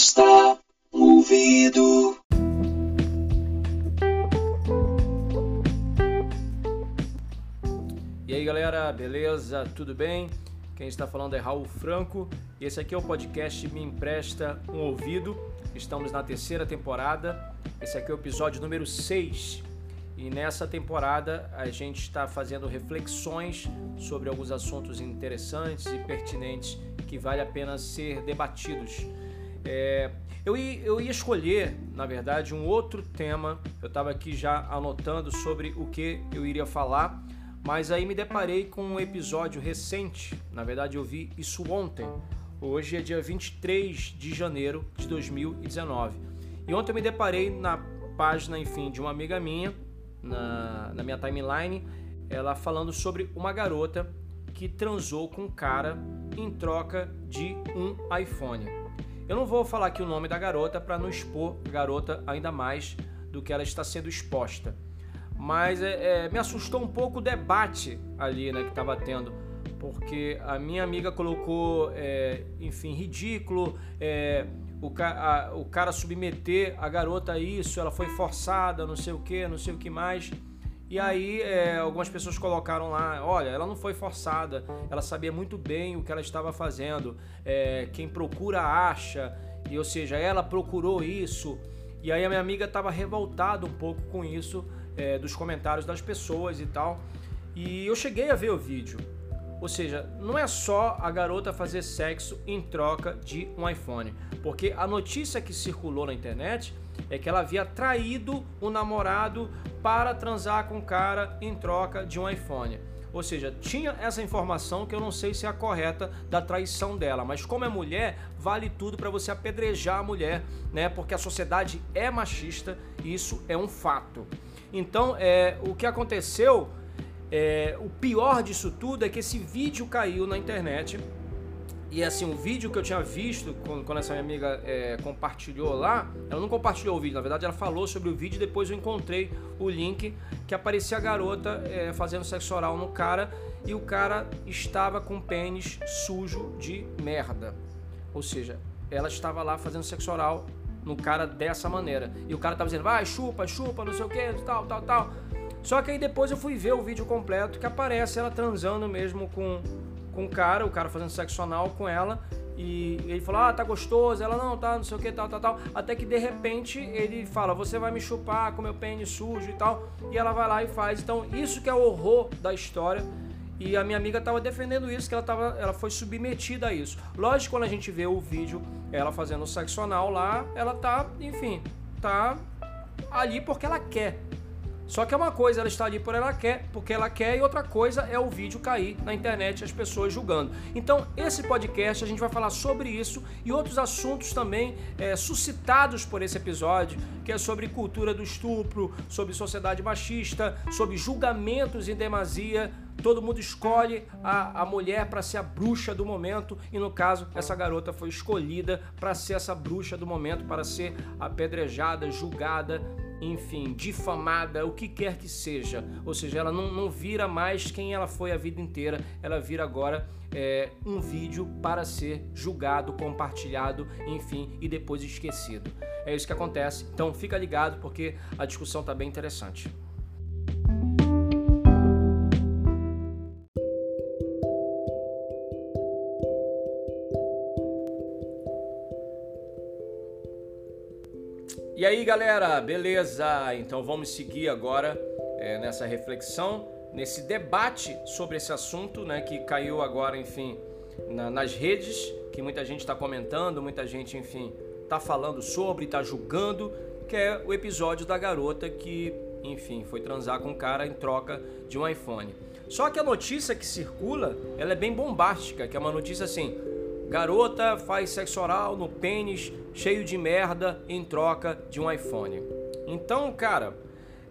Empresta ouvido. E aí galera, beleza? Tudo bem? Quem está falando é Raul Franco esse aqui é o podcast Me Empresta um Ouvido. Estamos na terceira temporada, esse aqui é o episódio número 6 e nessa temporada a gente está fazendo reflexões sobre alguns assuntos interessantes e pertinentes que vale a pena ser debatidos. É, eu, ia, eu ia escolher, na verdade, um outro tema. Eu estava aqui já anotando sobre o que eu iria falar, mas aí me deparei com um episódio recente. Na verdade, eu vi isso ontem. Hoje é dia 23 de janeiro de 2019. E ontem eu me deparei na página, enfim, de uma amiga minha, na, na minha timeline, ela falando sobre uma garota que transou com um cara em troca de um iPhone. Eu não vou falar aqui o nome da garota para não expor a garota ainda mais do que ela está sendo exposta. Mas é, é, me assustou um pouco o debate ali né, que estava tendo, porque a minha amiga colocou, é, enfim, ridículo é, o, ca a, o cara submeter a garota a isso, ela foi forçada, não sei o que, não sei o que mais. E aí é, algumas pessoas colocaram lá, olha, ela não foi forçada, ela sabia muito bem o que ela estava fazendo. É, quem procura acha, e ou seja, ela procurou isso. E aí a minha amiga estava revoltada um pouco com isso, é, dos comentários das pessoas e tal. E eu cheguei a ver o vídeo. Ou seja, não é só a garota fazer sexo em troca de um iPhone, porque a notícia que circulou na internet é que ela havia traído o namorado para transar com o cara em troca de um iPhone. Ou seja, tinha essa informação que eu não sei se é a correta da traição dela, mas como é mulher, vale tudo para você apedrejar a mulher, né? Porque a sociedade é machista e isso é um fato. Então, é, o que aconteceu é, o pior disso tudo é que esse vídeo caiu na internet. E assim, o vídeo que eu tinha visto quando, quando essa minha amiga é, compartilhou lá, ela não compartilhou o vídeo, na verdade ela falou sobre o vídeo depois eu encontrei o link que aparecia a garota é, fazendo sexo oral no cara e o cara estava com o pênis sujo de merda. Ou seja, ela estava lá fazendo sexo oral no cara dessa maneira. E o cara estava dizendo, vai, chupa, chupa, não sei o que, tal, tal, tal. Só que aí depois eu fui ver o vídeo completo que aparece ela transando mesmo com, com o cara, o cara fazendo sexo anal com ela. E ele falou, ah, tá gostoso. Ela, não, tá, não sei o que, tal, tal, tal. Até que de repente ele fala, você vai me chupar com meu pênis sujo e tal. E ela vai lá e faz. Então, isso que é o horror da história. E a minha amiga estava defendendo isso, que ela, tava, ela foi submetida a isso. Lógico, quando a gente vê o vídeo, ela fazendo sexo anal lá, ela tá, enfim, tá ali porque ela quer. Só que é uma coisa ela está ali por ela quer, porque ela quer, e outra coisa é o vídeo cair na internet as pessoas julgando. Então, esse podcast a gente vai falar sobre isso e outros assuntos também é, suscitados por esse episódio, que é sobre cultura do estupro, sobre sociedade machista, sobre julgamentos em demasia. Todo mundo escolhe a, a mulher para ser a bruxa do momento, e no caso, essa garota foi escolhida para ser essa bruxa do momento, para ser apedrejada, julgada enfim, difamada, o que quer que seja. Ou seja, ela não, não vira mais quem ela foi a vida inteira, ela vira agora é, um vídeo para ser julgado, compartilhado, enfim, e depois esquecido. É isso que acontece. Então fica ligado porque a discussão está bem interessante. Aí galera, beleza? Então vamos seguir agora é, nessa reflexão, nesse debate sobre esse assunto, né, que caiu agora, enfim, na, nas redes, que muita gente está comentando, muita gente, enfim, está falando sobre, está julgando, que é o episódio da garota que, enfim, foi transar com um cara em troca de um iPhone. Só que a notícia que circula, ela é bem bombástica, que é uma notícia assim, Garota faz sexo oral no pênis cheio de merda em troca de um iPhone. Então, cara,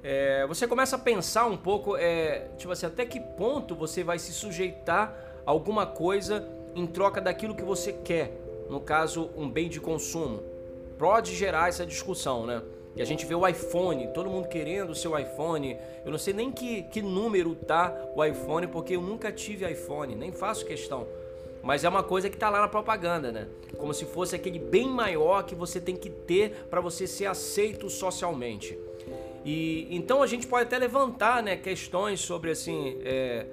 é, você começa a pensar um pouco, é, tipo assim, até que ponto você vai se sujeitar a alguma coisa em troca daquilo que você quer, no caso, um bem de consumo. Pode gerar essa discussão, né? E a gente vê o iPhone, todo mundo querendo o seu iPhone. Eu não sei nem que, que número tá o iPhone, porque eu nunca tive iPhone, nem faço questão. Mas é uma coisa que tá lá na propaganda, né? Como se fosse aquele bem maior que você tem que ter para você ser aceito socialmente. E então a gente pode até levantar, né, questões sobre assim, é,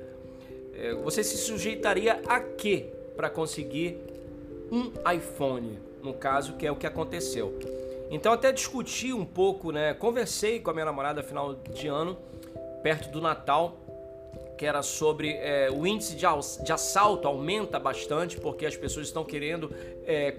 é, você se sujeitaria a quê para conseguir um iPhone, no caso, que é o que aconteceu. Então até discuti um pouco, né? Conversei com a minha namorada final de ano, perto do Natal, que era sobre é, o índice de, de, assalto aumenta bastante porque as pessoas estão querendo é,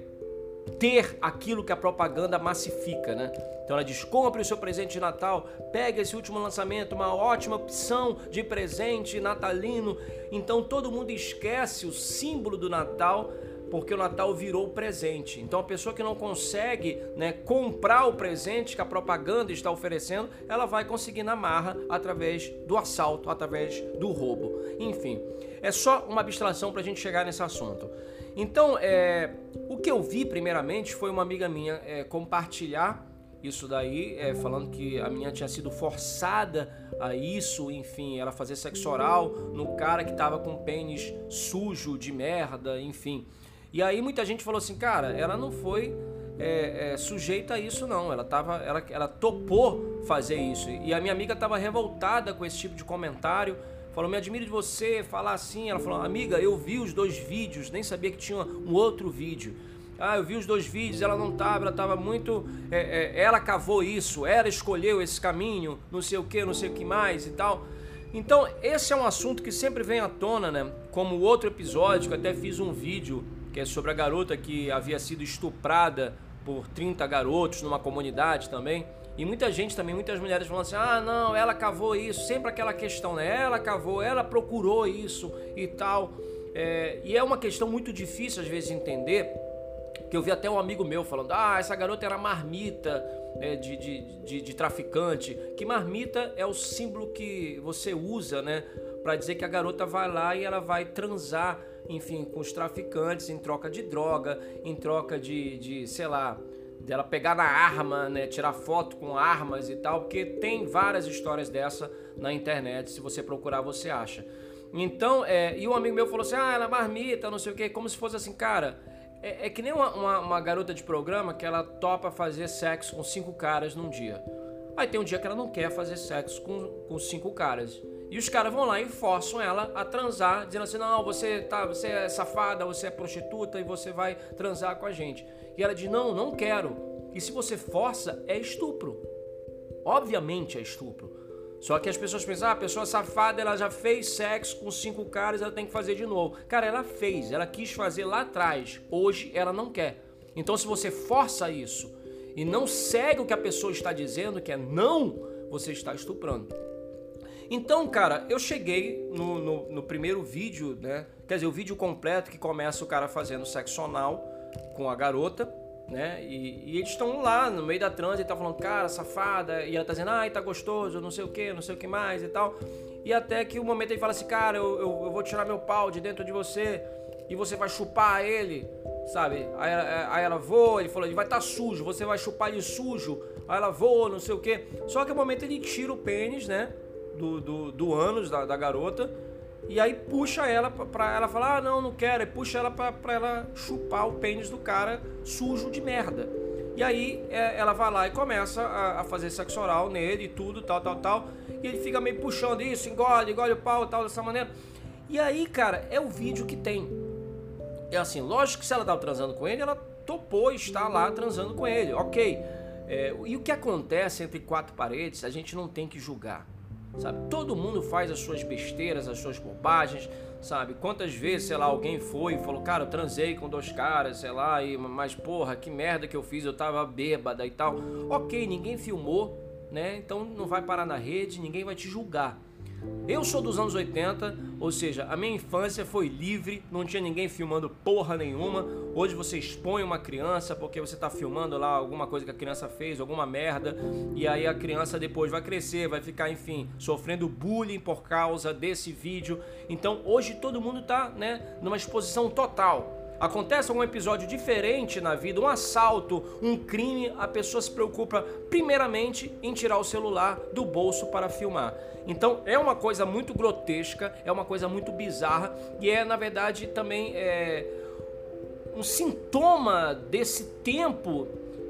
ter aquilo que a propaganda massifica, né? Então ela diz: compre o seu presente de Natal, pegue esse último lançamento, uma ótima opção de presente natalino. Então todo mundo esquece o símbolo do Natal porque o Natal virou presente. Então a pessoa que não consegue né, comprar o presente que a propaganda está oferecendo, ela vai conseguir na marra através do assalto, através do roubo. Enfim, é só uma abstração para a gente chegar nesse assunto. Então, é, o que eu vi primeiramente foi uma amiga minha é, compartilhar isso daí, é, falando que a minha tinha sido forçada a isso, enfim, ela fazer sexo oral no cara que tava com pênis sujo de merda, enfim. E aí muita gente falou assim, cara, ela não foi é, é, sujeita a isso não, ela, tava, ela, ela topou fazer isso. E a minha amiga estava revoltada com esse tipo de comentário, falou, me admiro de você falar assim. Ela falou, amiga, eu vi os dois vídeos, nem sabia que tinha um outro vídeo. Ah, eu vi os dois vídeos, ela não tava, ela tava muito. É, é, ela cavou isso, ela escolheu esse caminho, não sei o que, não sei o que mais e tal. Então, esse é um assunto que sempre vem à tona, né? Como outro episódio, que eu até fiz um vídeo que é sobre a garota que havia sido estuprada por 30 garotos numa comunidade também. E muita gente também, muitas mulheres falam assim: ah, não, ela cavou isso, sempre aquela questão, né? Ela cavou, ela procurou isso e tal. É, e é uma questão muito difícil às vezes de entender. Que eu vi até um amigo meu falando: ah, essa garota era marmita é, de, de, de, de traficante. Que marmita é o símbolo que você usa, né? Para dizer que a garota vai lá e ela vai transar enfim, com os traficantes em troca de droga, em troca de, de sei lá, dela pegar na arma, né, tirar foto com armas e tal, porque tem várias histórias dessa na internet, se você procurar você acha. Então, é, e um amigo meu falou assim, ah, ela é marmita, não sei o que, como se fosse assim, cara, é, é que nem uma, uma, uma, garota de programa que ela topa fazer sexo com cinco caras num dia. Aí tem um dia que ela não quer fazer sexo com, com cinco caras. E os caras vão lá e forçam ela a transar, dizendo assim: não, você, tá, você é safada, você é prostituta e você vai transar com a gente. E ela diz: não, não quero. E se você força, é estupro. Obviamente é estupro. Só que as pessoas pensam: ah, a pessoa safada, ela já fez sexo com cinco caras, ela tem que fazer de novo. Cara, ela fez, ela quis fazer lá atrás. Hoje ela não quer. Então, se você força isso e não segue o que a pessoa está dizendo, que é não, você está estuprando. Então, cara, eu cheguei no, no, no, primeiro vídeo, né? Quer dizer, o vídeo completo que começa o cara fazendo sexo anal com a garota, né? E, e eles estão lá no meio da transa e tá falando, cara, safada, e ela tá dizendo, ai, tá gostoso, não sei o que, não sei o que mais e tal. E até que o momento ele fala assim, cara, eu, eu, eu, vou tirar meu pau de dentro de você e você vai chupar ele, sabe? Aí, aí ela voa, ele falou, ele vai estar tá sujo, você vai chupar ele sujo. Aí ela voa, não sei o que. Só que o momento ele tira o pênis, né? Do, do, do ânus da, da garota. E aí puxa ela pra ela falar, ah, não, não quero. E puxa ela pra, pra ela chupar o pênis do cara sujo de merda. E aí é, ela vai lá e começa a, a, fazer sexo oral nele e tudo, tal, tal, tal. E ele fica meio puxando isso, engole, engole o pau tal, dessa maneira. E aí, cara, é o vídeo que tem. É assim, lógico que se ela tava transando com ele, ela topou estar lá transando com ele, ok. É, e o que acontece entre quatro paredes, a gente não tem que julgar sabe? Todo mundo faz as suas besteiras, as suas bobagens, sabe? Quantas vezes, sei lá, alguém foi e falou, cara, eu transei com dois caras, sei lá, e, mas porra, que merda que eu fiz, eu tava bêbada e tal. Ok, ninguém filmou, né? Então não vai parar na rede, ninguém vai te julgar. Eu sou dos anos 80, ou seja, a minha infância foi livre, não tinha ninguém filmando porra nenhuma. Hoje você expõe uma criança porque você está filmando lá alguma coisa que a criança fez, alguma merda, e aí a criança depois vai crescer, vai ficar, enfim, sofrendo bullying por causa desse vídeo. Então hoje todo mundo está, né, numa exposição total. Acontece algum episódio diferente na vida, um assalto, um crime, a pessoa se preocupa primeiramente em tirar o celular do bolso para filmar. Então é uma coisa muito grotesca, é uma coisa muito bizarra e é na verdade também é, um sintoma desse tempo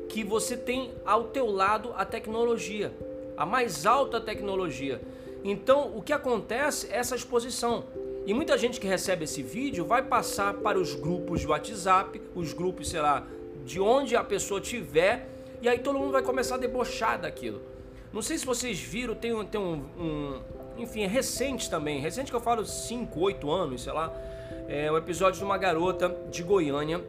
que você tem ao teu lado a tecnologia, a mais alta tecnologia. Então o que acontece é essa exposição. E muita gente que recebe esse vídeo vai passar para os grupos de WhatsApp, os grupos, sei lá, de onde a pessoa tiver, e aí todo mundo vai começar a debochar daquilo. Não sei se vocês viram, tem, um, tem um, um enfim, é recente também, recente que eu falo 5, 8 anos, sei lá, é um episódio de uma garota de Goiânia.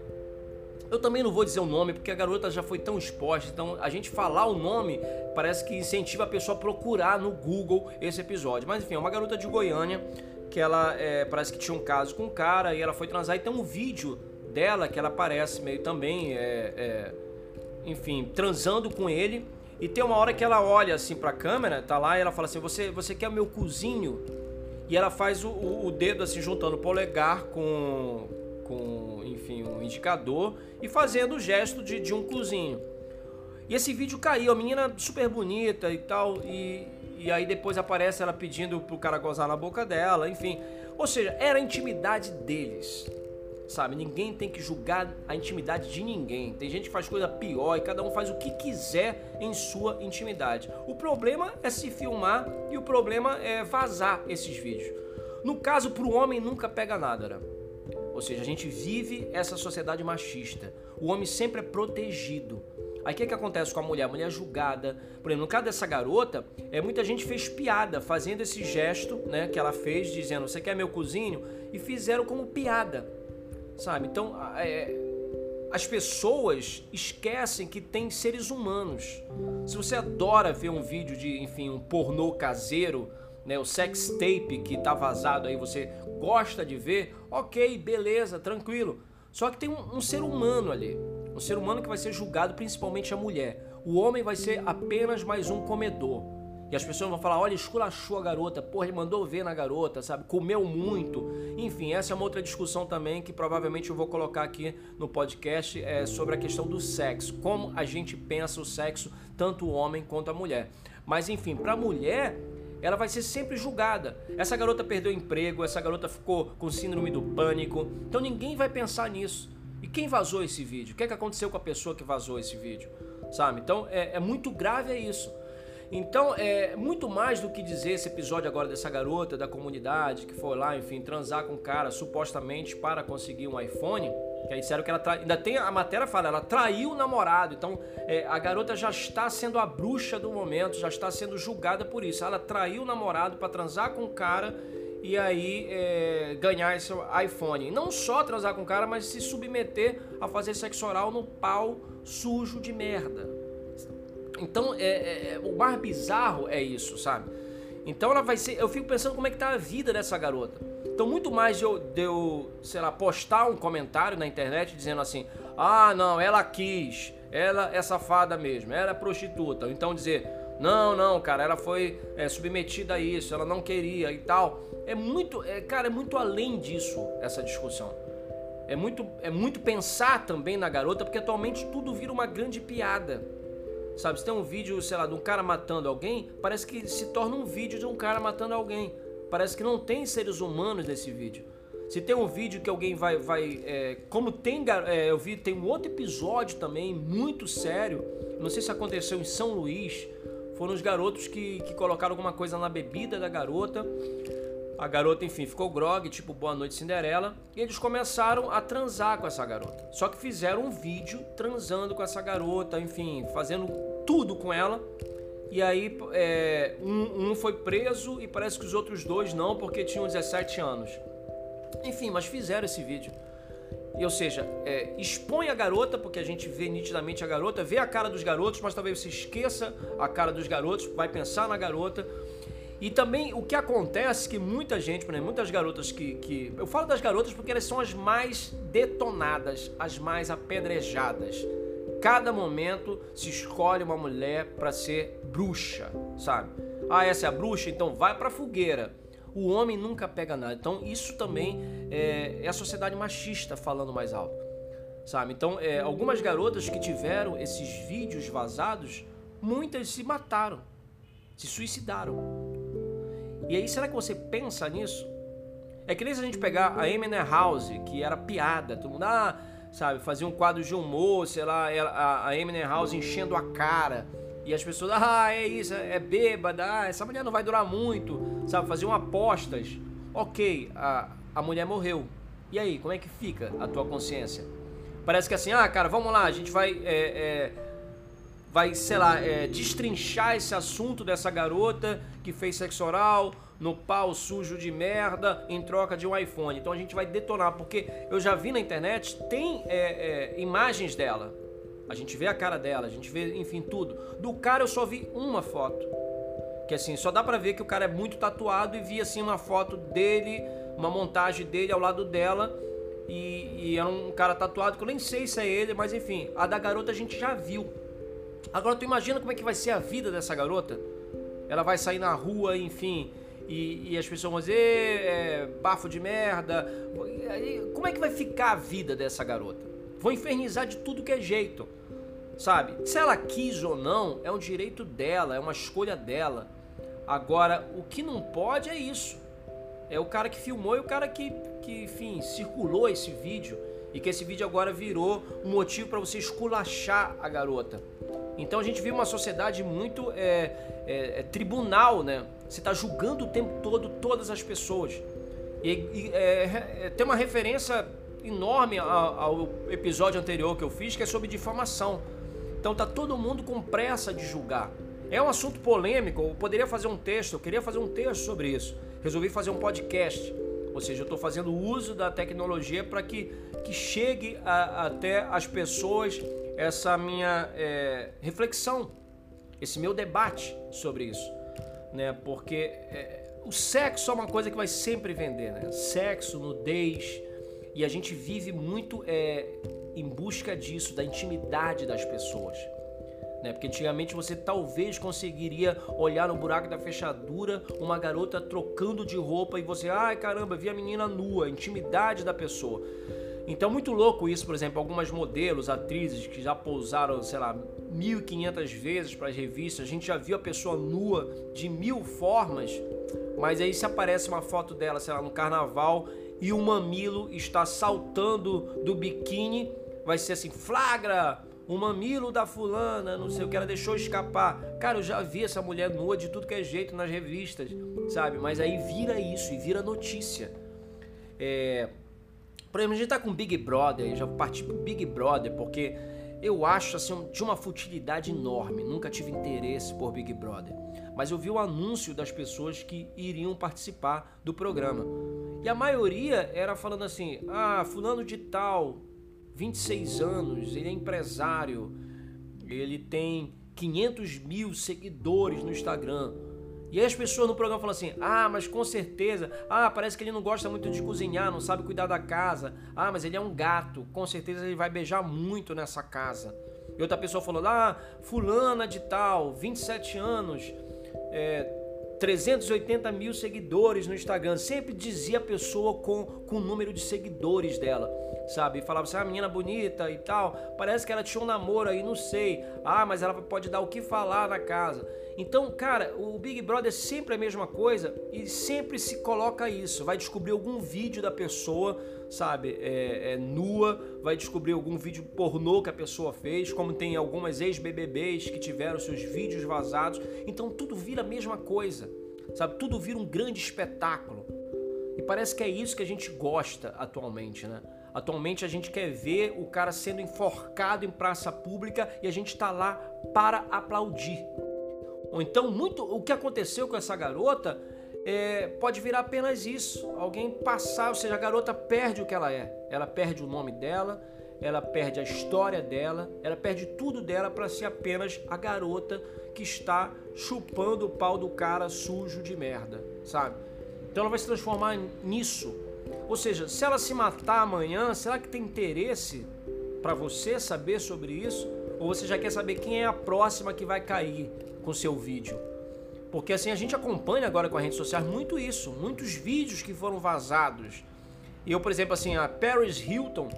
Eu também não vou dizer o nome porque a garota já foi tão exposta, então a gente falar o nome parece que incentiva a pessoa a procurar no Google esse episódio. Mas enfim, é uma garota de Goiânia que ela é, parece que tinha um caso com um cara e ela foi transar e tem um vídeo dela que ela aparece meio também, é, é, enfim, transando com ele e tem uma hora que ela olha assim pra câmera, tá lá, e ela fala assim: Você, você quer o meu cozinho? E ela faz o, o, o dedo assim, juntando o polegar com, com, enfim, um indicador e fazendo o gesto de, de um cozinho. E esse vídeo caiu, a menina super bonita e tal, e, e aí depois aparece ela pedindo pro cara gozar na boca dela, enfim. Ou seja, era a intimidade deles sabe? Ninguém tem que julgar a intimidade de ninguém. Tem gente que faz coisa pior e cada um faz o que quiser em sua intimidade. O problema é se filmar e o problema é vazar esses vídeos. No caso, para o homem nunca pega nada, né? Ou seja, a gente vive essa sociedade machista. O homem sempre é protegido. Aí o que, que acontece com a mulher? A mulher é julgada. Por exemplo, no caso dessa garota, é, muita gente fez piada fazendo esse gesto né, que ela fez, dizendo: Você quer meu cozinho? E fizeram como piada sabe? Então, é, as pessoas esquecem que tem seres humanos. Se você adora ver um vídeo de, enfim, um pornô caseiro, né, o sex tape que tá vazado aí, você gosta de ver, ok, beleza, tranquilo. Só que tem um, um ser humano ali, um ser humano que vai ser julgado, principalmente a mulher. O homem vai ser apenas mais um comedor. E as pessoas vão falar: olha, esculachou a garota, porra, ele mandou ver na garota, sabe? Comeu muito. Enfim, essa é uma outra discussão também que provavelmente eu vou colocar aqui no podcast é, sobre a questão do sexo. Como a gente pensa o sexo, tanto o homem quanto a mulher. Mas enfim, para a mulher, ela vai ser sempre julgada. Essa garota perdeu emprego, essa garota ficou com síndrome do pânico. Então ninguém vai pensar nisso. E quem vazou esse vídeo? O que, é que aconteceu com a pessoa que vazou esse vídeo? Sabe? Então é, é muito grave é isso. Então, é muito mais do que dizer esse episódio agora dessa garota da comunidade que foi lá, enfim, transar com um cara supostamente para conseguir um iPhone. Que aí disseram que ela tra... ainda tem a matéria fala, ela traiu o namorado. Então, é, a garota já está sendo a bruxa do momento, já está sendo julgada por isso. Ela traiu o namorado para transar com o cara e aí é, ganhar esse iPhone. Não só transar com o cara, mas se submeter a fazer sexo oral no pau sujo de merda. Então, é, é, é, o mais bizarro é isso, sabe? Então ela vai ser. Eu fico pensando como é que tá a vida dessa garota. Então, muito mais de eu, de eu, sei lá, postar um comentário na internet dizendo assim: ah, não, ela quis, ela é safada mesmo, ela é prostituta. Ou então dizer: não, não, cara, ela foi é, submetida a isso, ela não queria e tal. É muito, é, cara, é muito além disso essa discussão. É muito, é muito pensar também na garota, porque atualmente tudo vira uma grande piada. Sabe, se tem um vídeo, sei lá, de um cara matando alguém, parece que se torna um vídeo de um cara matando alguém. Parece que não tem seres humanos nesse vídeo. Se tem um vídeo que alguém vai. vai é, como tem. É, eu vi, tem um outro episódio também, muito sério. Não sei se aconteceu em São Luís. Foram os garotos que, que colocaram alguma coisa na bebida da garota. A garota, enfim, ficou grog, tipo Boa Noite Cinderela, e eles começaram a transar com essa garota. Só que fizeram um vídeo transando com essa garota, enfim, fazendo tudo com ela. E aí é, um, um, foi preso e parece que os outros dois não, porque tinham 17 anos. Enfim, mas fizeram esse vídeo. E, ou seja, é, expõe a garota, porque a gente vê nitidamente a garota, vê a cara dos garotos, mas talvez você esqueça a cara dos garotos, vai pensar na garota. E também o que acontece que muita gente, exemplo, muitas garotas que, que. Eu falo das garotas porque elas são as mais detonadas, as mais apedrejadas. Cada momento se escolhe uma mulher para ser bruxa, sabe? Ah, essa é a bruxa? Então vai pra fogueira. O homem nunca pega nada. Então isso também é, é a sociedade machista falando mais alto, sabe? Então é, algumas garotas que tiveram esses vídeos vazados, muitas se mataram, se suicidaram. E aí, será que você pensa nisso? É que nem se a gente pegar a Eminem House, que era piada, todo mundo, ah, sabe, fazia um quadro de humor, sei lá, a, Eminem House enchendo a cara. E as pessoas, ah, é isso, é bêbada, ah, essa mulher não vai durar muito, sabe, faziam apostas. Ok, a, a mulher morreu. E aí, como é que fica a tua consciência? Parece que assim, ah, cara, vamos lá, a gente vai, é, é, vai, sei lá, é, destrinchar esse assunto dessa garota que fez sexo oral no pau sujo de merda em troca de um iPhone. Então a gente vai detonar, porque eu já vi na internet, tem é, é, imagens dela. A gente vê a cara dela, a gente vê, enfim, tudo. Do cara eu só vi uma foto. Que assim, só dá pra ver que o cara é muito tatuado e vi assim uma foto dele, uma montagem dele ao lado dela. E, e era um cara tatuado que eu nem sei se é ele, mas enfim, a da garota a gente já viu. Agora tu imagina como é que vai ser a vida dessa garota? Ela vai sair na rua, enfim, e, e as pessoas vão dizer é, bafo de merda. Como é que vai ficar a vida dessa garota? Vão infernizar de tudo que é jeito, sabe? Se ela quis ou não, é um direito dela, é uma escolha dela. Agora, o que não pode é isso. É o cara que filmou e o cara que, que enfim, circulou esse vídeo e que esse vídeo agora virou um motivo para você esculachar a garota. Então a gente vive uma sociedade muito é, é, é tribunal, né? Você está julgando o tempo todo todas as pessoas. E, e é, é tem uma referência enorme ao, ao, episódio anterior que eu fiz, que é sobre difamação. Então tá todo mundo com pressa de julgar. É um assunto polêmico, eu poderia fazer um texto, eu queria fazer um texto sobre isso. Resolvi fazer um podcast. Ou seja, eu estou fazendo uso da tecnologia para que, que chegue a, até as pessoas essa minha é, reflexão, esse meu debate sobre isso né? Porque é, o sexo é uma coisa que vai sempre vender, né? Sexo, nudez, e a gente vive muito é, em busca disso, da intimidade das pessoas. Né? Porque antigamente você talvez conseguiria olhar no buraco da fechadura uma garota trocando de roupa e você, ai caramba, vi a menina nua, intimidade da pessoa. Então, muito louco isso, por exemplo, algumas modelos, atrizes que já pousaram, sei lá, 1.500 vezes para as revistas, a gente já viu a pessoa nua de mil formas, mas aí se aparece uma foto dela, sei lá, no carnaval e o mamilo está saltando do biquíni, vai ser assim, flagra o mamilo da fulana, não sei o que, ela deixou escapar. Cara, eu já vi essa mulher nua de tudo que é jeito nas revistas, sabe? Mas aí vira isso e vira notícia. É, por exemplo, a gente tá com Big Brother, eu já parti pro Big Brother porque eu acho assim de uma futilidade enorme. Nunca tive interesse por Big Brother, mas eu vi o anúncio das pessoas que iriam participar do programa. E a maioria era falando assim: "Ah, fulano de tal, 26 anos, ele é empresário, ele tem 500 mil seguidores no Instagram. E aí as pessoas no programa falam assim: ah, mas com certeza, ah, parece que ele não gosta muito de cozinhar, não sabe cuidar da casa, ah, mas ele é um gato, com certeza ele vai beijar muito nessa casa. E outra pessoa falou: ah, fulana de tal, 27 anos, é, 380 mil seguidores no Instagram. Sempre dizia a pessoa com, com o número de seguidores dela, sabe? falava assim, ah, menina bonita e tal. Parece que ela tinha um namoro aí, não sei. Ah, mas ela pode dar o que falar na casa. Então, cara, o Big Brother é sempre a mesma coisa e sempre se coloca isso. Vai descobrir algum vídeo da pessoa, sabe, é, é, nua, vai descobrir algum vídeo pornô que a pessoa fez, como tem algumas ex-BBBs que tiveram seus vídeos vazados. Então, tudo vira a mesma coisa, sabe? Tudo vira um grande espetáculo. E parece que é isso que a gente gosta atualmente, né? Atualmente a gente quer ver o cara sendo enforcado em praça pública e a gente está lá para aplaudir. Ou então, muito o que aconteceu com essa garota é, pode virar apenas isso. Alguém passar, ou seja, a garota perde o que ela é. Ela perde o nome dela, ela perde a história dela, ela perde tudo dela para ser apenas a garota que está chupando o pau do cara sujo de merda, sabe? Então ela vai se transformar nisso. Ou seja, se ela se matar amanhã, será que tem interesse para você saber sobre isso? Ou você já quer saber quem é a próxima que vai cair? Com seu vídeo. Porque assim a gente acompanha agora com a rede social muito isso, muitos vídeos que foram vazados. E eu, por exemplo, assim, a Paris Hilton,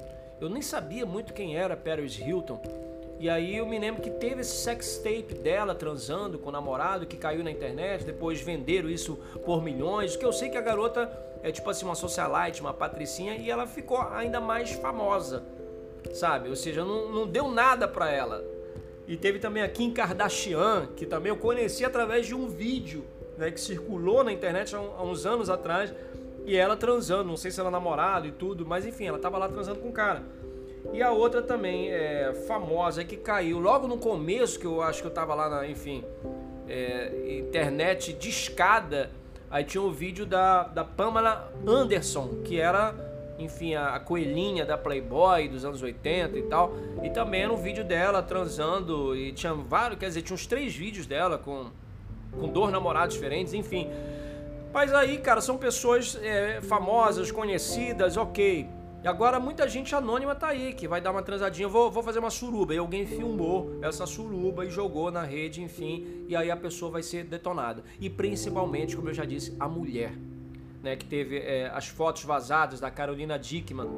eu nem sabia muito quem era Paris Hilton. E aí eu me lembro que teve esse sex tape dela transando com o namorado que caiu na internet, depois venderam isso por milhões, que eu sei que a garota é tipo assim uma socialite, uma patricinha e ela ficou ainda mais famosa, sabe? Ou seja, não, não deu nada pra ela. E teve também a Kim Kardashian, que também eu conheci através de um vídeo né, que circulou na internet há, uns anos atrás, e ela transando, não sei se era namorado e tudo, mas enfim, ela tava lá transando com o cara. E a outra também é famosa que caiu logo no começo, que eu acho que eu tava lá na, enfim, é, internet discada. Aí tinha um vídeo da, da Pamela Anderson, que era, enfim, a, a, coelhinha da Playboy dos anos 80 e tal. E também era um vídeo dela transando. E tinha vários, quer dizer, tinha uns três vídeos dela com, com dois namorados diferentes, enfim. Mas aí, cara, são pessoas é, famosas, conhecidas, ok. E agora muita gente anônima tá aí, que vai dar uma transadinha, vou, vou fazer uma suruba. E alguém filmou essa suruba e jogou na rede, enfim, e aí a pessoa vai ser detonada. E principalmente, como eu já disse, a mulher, né? Que teve é, as fotos vazadas da Carolina Dickman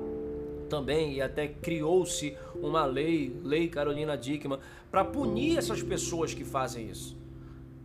também, e até criou-se uma lei, Lei Carolina Dickman, para punir essas pessoas que fazem isso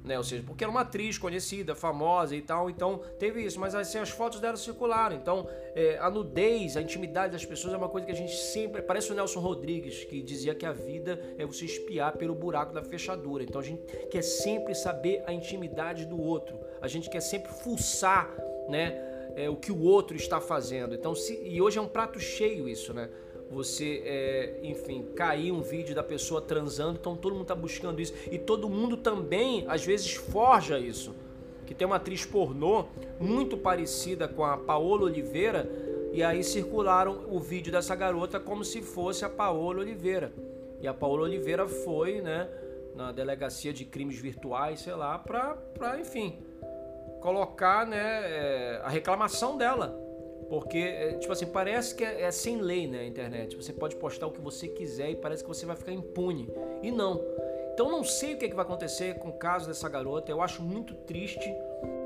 né? Ou seja, porque era uma atriz conhecida, famosa e tal, então teve isso. Mas assim, as fotos dela circularam. Então, é, a nudez, a intimidade das pessoas é uma coisa que a gente sempre. Parece o Nelson Rodrigues, que dizia que a vida é você espiar pelo buraco da fechadura. Então, a gente quer sempre saber a intimidade do outro. A gente quer sempre fuçar, né? É, o que o outro está fazendo. Então, se, e hoje é um prato cheio isso, né? você, é, enfim, cair um vídeo da pessoa transando, então todo mundo está buscando isso. E todo mundo também, às vezes, forja isso. Que tem uma atriz pornô muito parecida com a Paola Oliveira, e aí circularam o vídeo dessa garota como se fosse a Paola Oliveira. E a Paola Oliveira foi, né, na delegacia de crimes virtuais, sei lá, para, enfim, colocar, né, é, a reclamação dela porque, é, tipo assim, parece que é, é, sem lei, né, a internet. Você pode postar o que você quiser e parece que você vai ficar impune. E não. Então não sei o que, é que vai acontecer com o caso dessa garota. Eu acho muito triste.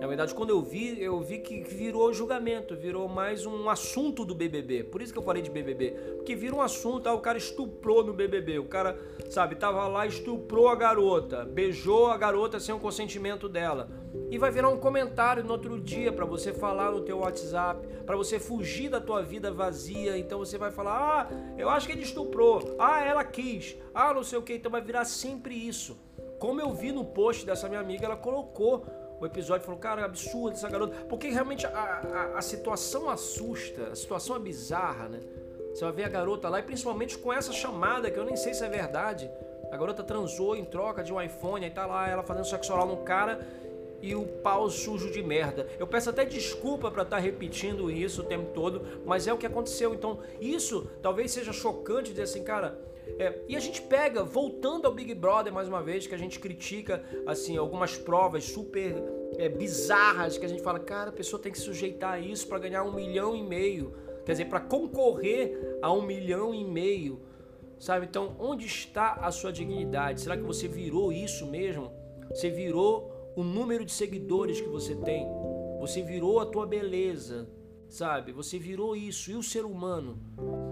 Na verdade, quando eu vi, eu vi que virou julgamento, virou mais um assunto do BBB. Por isso que eu falei de BBB, porque vira um assunto, ah, o cara estuprou no BBB, o cara, sabe, tava lá estuprou a garota, beijou a garota sem o consentimento dela. E vai virar um comentário no outro dia para você falar no teu WhatsApp, para você fugir da tua vida vazia. Então você vai falar: "Ah, eu acho que ele estuprou. Ah, ela quis. Ah, não sei o que". Então vai virar sempre isso. Como eu vi no post dessa minha amiga, ela colocou o episódio falou, cara, é absurdo essa garota. Porque realmente a, a, a, situação assusta, a situação é bizarra, né? Você vai ver a garota lá, e principalmente com essa chamada, que eu nem sei se é verdade. A garota transou em troca de um iPhone, aí tá lá ela fazendo sexo oral no cara e o pau sujo de merda. Eu peço até desculpa para estar tá repetindo isso o tempo todo, mas é o que aconteceu. Então, isso talvez seja chocante dizer assim, cara. É, e a gente pega, voltando ao Big Brother mais uma vez, que a gente critica assim algumas provas super é, bizarras, que a gente fala, cara, a pessoa tem que sujeitar a isso para ganhar um milhão e meio. Quer dizer, para concorrer a um milhão e meio. Sabe? Então, onde está a sua dignidade? Será que você virou isso mesmo? Você virou o número de seguidores que você tem, você virou a tua beleza, sabe? Você virou isso, e o ser humano.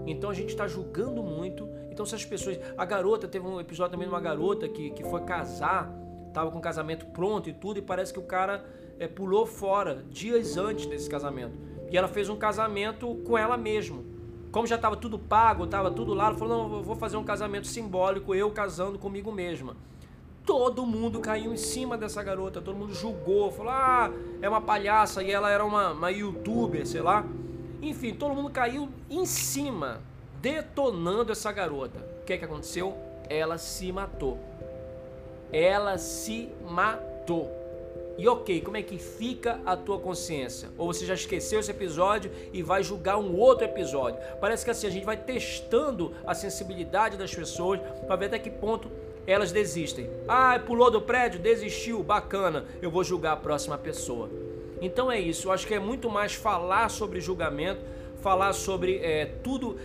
Então a gente está julgando muito. Então se as pessoas. A garota, teve um episódio também de uma garota que, que foi casar, tava com o casamento pronto e tudo, e parece que o cara é, pulou fora dias antes desse casamento. E ela fez um casamento com ela mesma. Como já estava tudo pago, estava tudo lá, ela falou: não, eu vou fazer um casamento simbólico, eu casando comigo mesma todo mundo caiu em cima dessa garota, todo mundo julgou, falou: ah, é uma palhaça e ela era uma, uma youtuber, sei lá. Enfim, todo mundo caiu em cima, detonando essa garota. O que é que aconteceu? Ela se matou. Ela se matou. E ok, como é que fica a tua consciência? Ou você já esqueceu esse episódio e vai julgar um outro episódio? Parece que assim a gente vai testando a sensibilidade das pessoas para ver até que ponto elas desistem. Ah, pulou do prédio, desistiu, bacana, eu vou julgar a próxima pessoa. Então é isso, eu acho que é muito mais falar sobre julgamento, falar sobre é, tudo,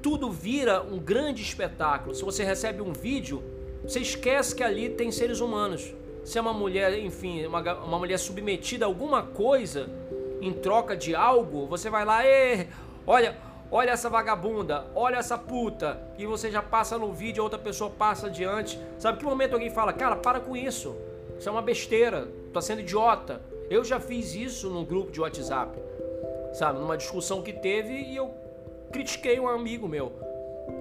tudo vira um grande espetáculo. Se você recebe um vídeo, você esquece que ali tem seres humanos. Se é uma mulher, enfim, uma, uma mulher submetida a alguma coisa em troca de algo, você vai lá, e olha, olha essa vagabunda, olha essa puta, e você já passa no vídeo, outra pessoa passa adiante. Sabe que momento alguém fala, cara, para com isso. Isso é uma besteira, tá sendo idiota. Eu já fiz isso num grupo de WhatsApp, sabe, numa discussão que teve e eu critiquei um amigo meu.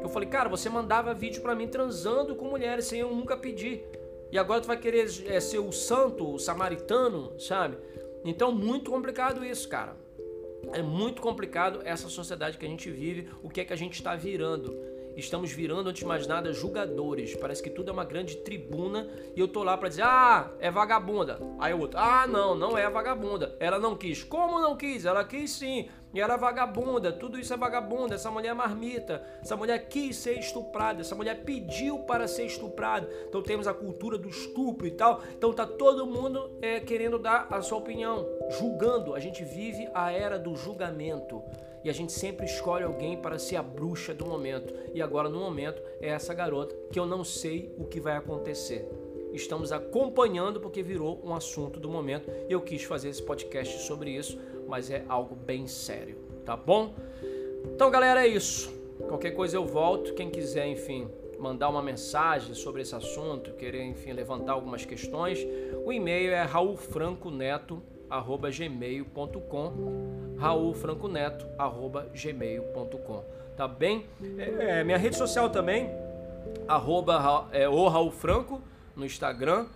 Eu falei, cara, você mandava vídeo para mim transando com mulheres sem eu nunca pedir. E agora tu vai querer é, ser o santo, o samaritano, sabe? Então, muito complicado isso, cara. É muito complicado essa sociedade que a gente vive, o que é que a gente está virando. Estamos virando, antes de mais nada, julgadores. Parece que tudo é uma grande tribuna e eu tô lá para dizer: ah, é vagabunda. Aí o outro: ah, não, não é vagabunda. Ela não quis. Como não quis? Ela quis sim. E era vagabunda, tudo isso é vagabunda. Essa mulher é marmita, essa mulher quis ser estuprada, essa mulher pediu para ser estuprada. Então temos a cultura do estupro e tal. Então tá todo mundo é, querendo dar a sua opinião, julgando. A gente vive a era do julgamento. E a gente sempre escolhe alguém para ser a bruxa do momento. E agora, no momento, é essa garota que eu não sei o que vai acontecer. Estamos acompanhando porque virou um assunto do momento. Eu quis fazer esse podcast sobre isso mas é algo bem sério, tá bom? Então, galera, é isso. Qualquer coisa eu volto. Quem quiser, enfim, mandar uma mensagem sobre esse assunto, querer, enfim, levantar algumas questões, o e-mail é raulfranconeto@gmail.com. raulfranconeto@gmail.com. Tá bem? É, é, minha rede social também arroba é, o Raul Franco no Instagram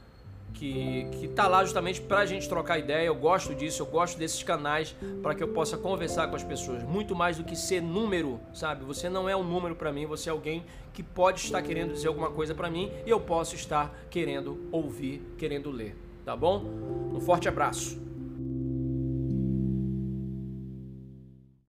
que, que tá lá justamente para a gente trocar ideia. Eu gosto disso, eu gosto desses canais para que eu possa conversar com as pessoas. Muito mais do que ser número, sabe? Você não é um número para mim, você é alguém que pode estar querendo dizer alguma coisa para mim e eu posso estar querendo ouvir, querendo ler. Tá bom? Um forte abraço.